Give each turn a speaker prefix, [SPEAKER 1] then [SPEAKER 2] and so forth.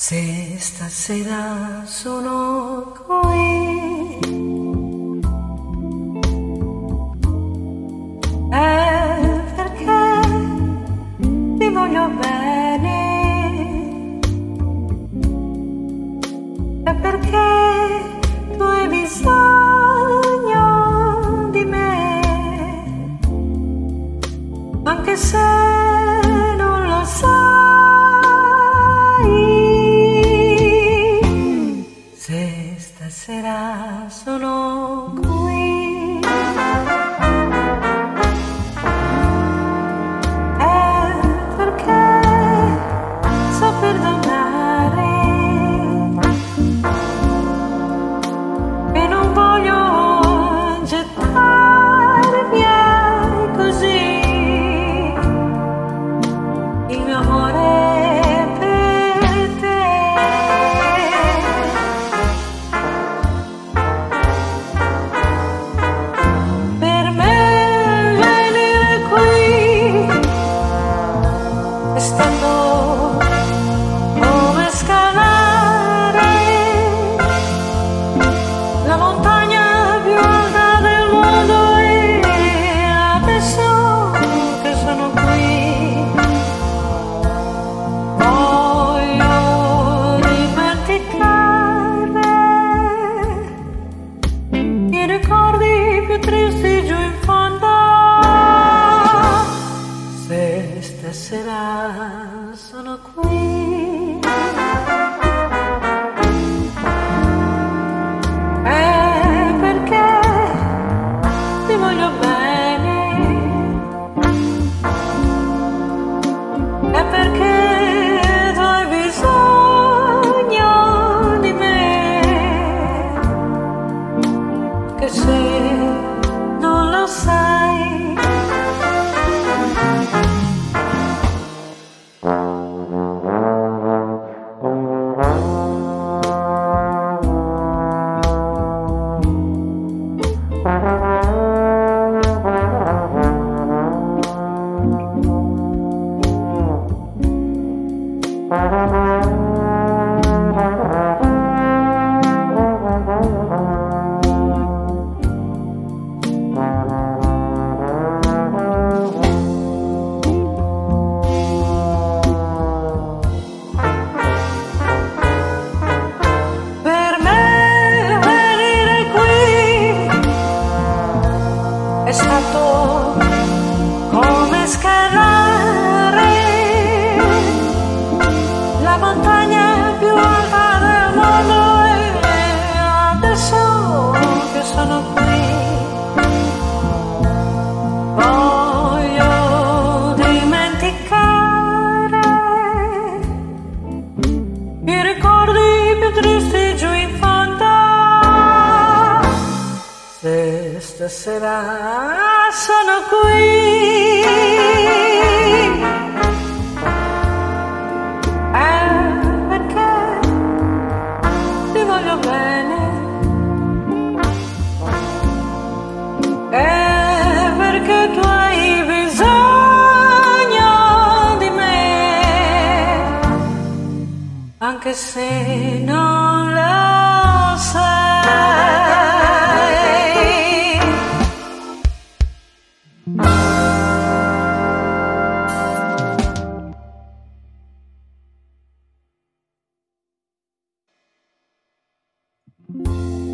[SPEAKER 1] Se esta será su no será solo pasando. passerà, sono qui. Se stasera sono qui. È perché ti voglio bene? È perché tu hai bisogno di me? Anche se non Música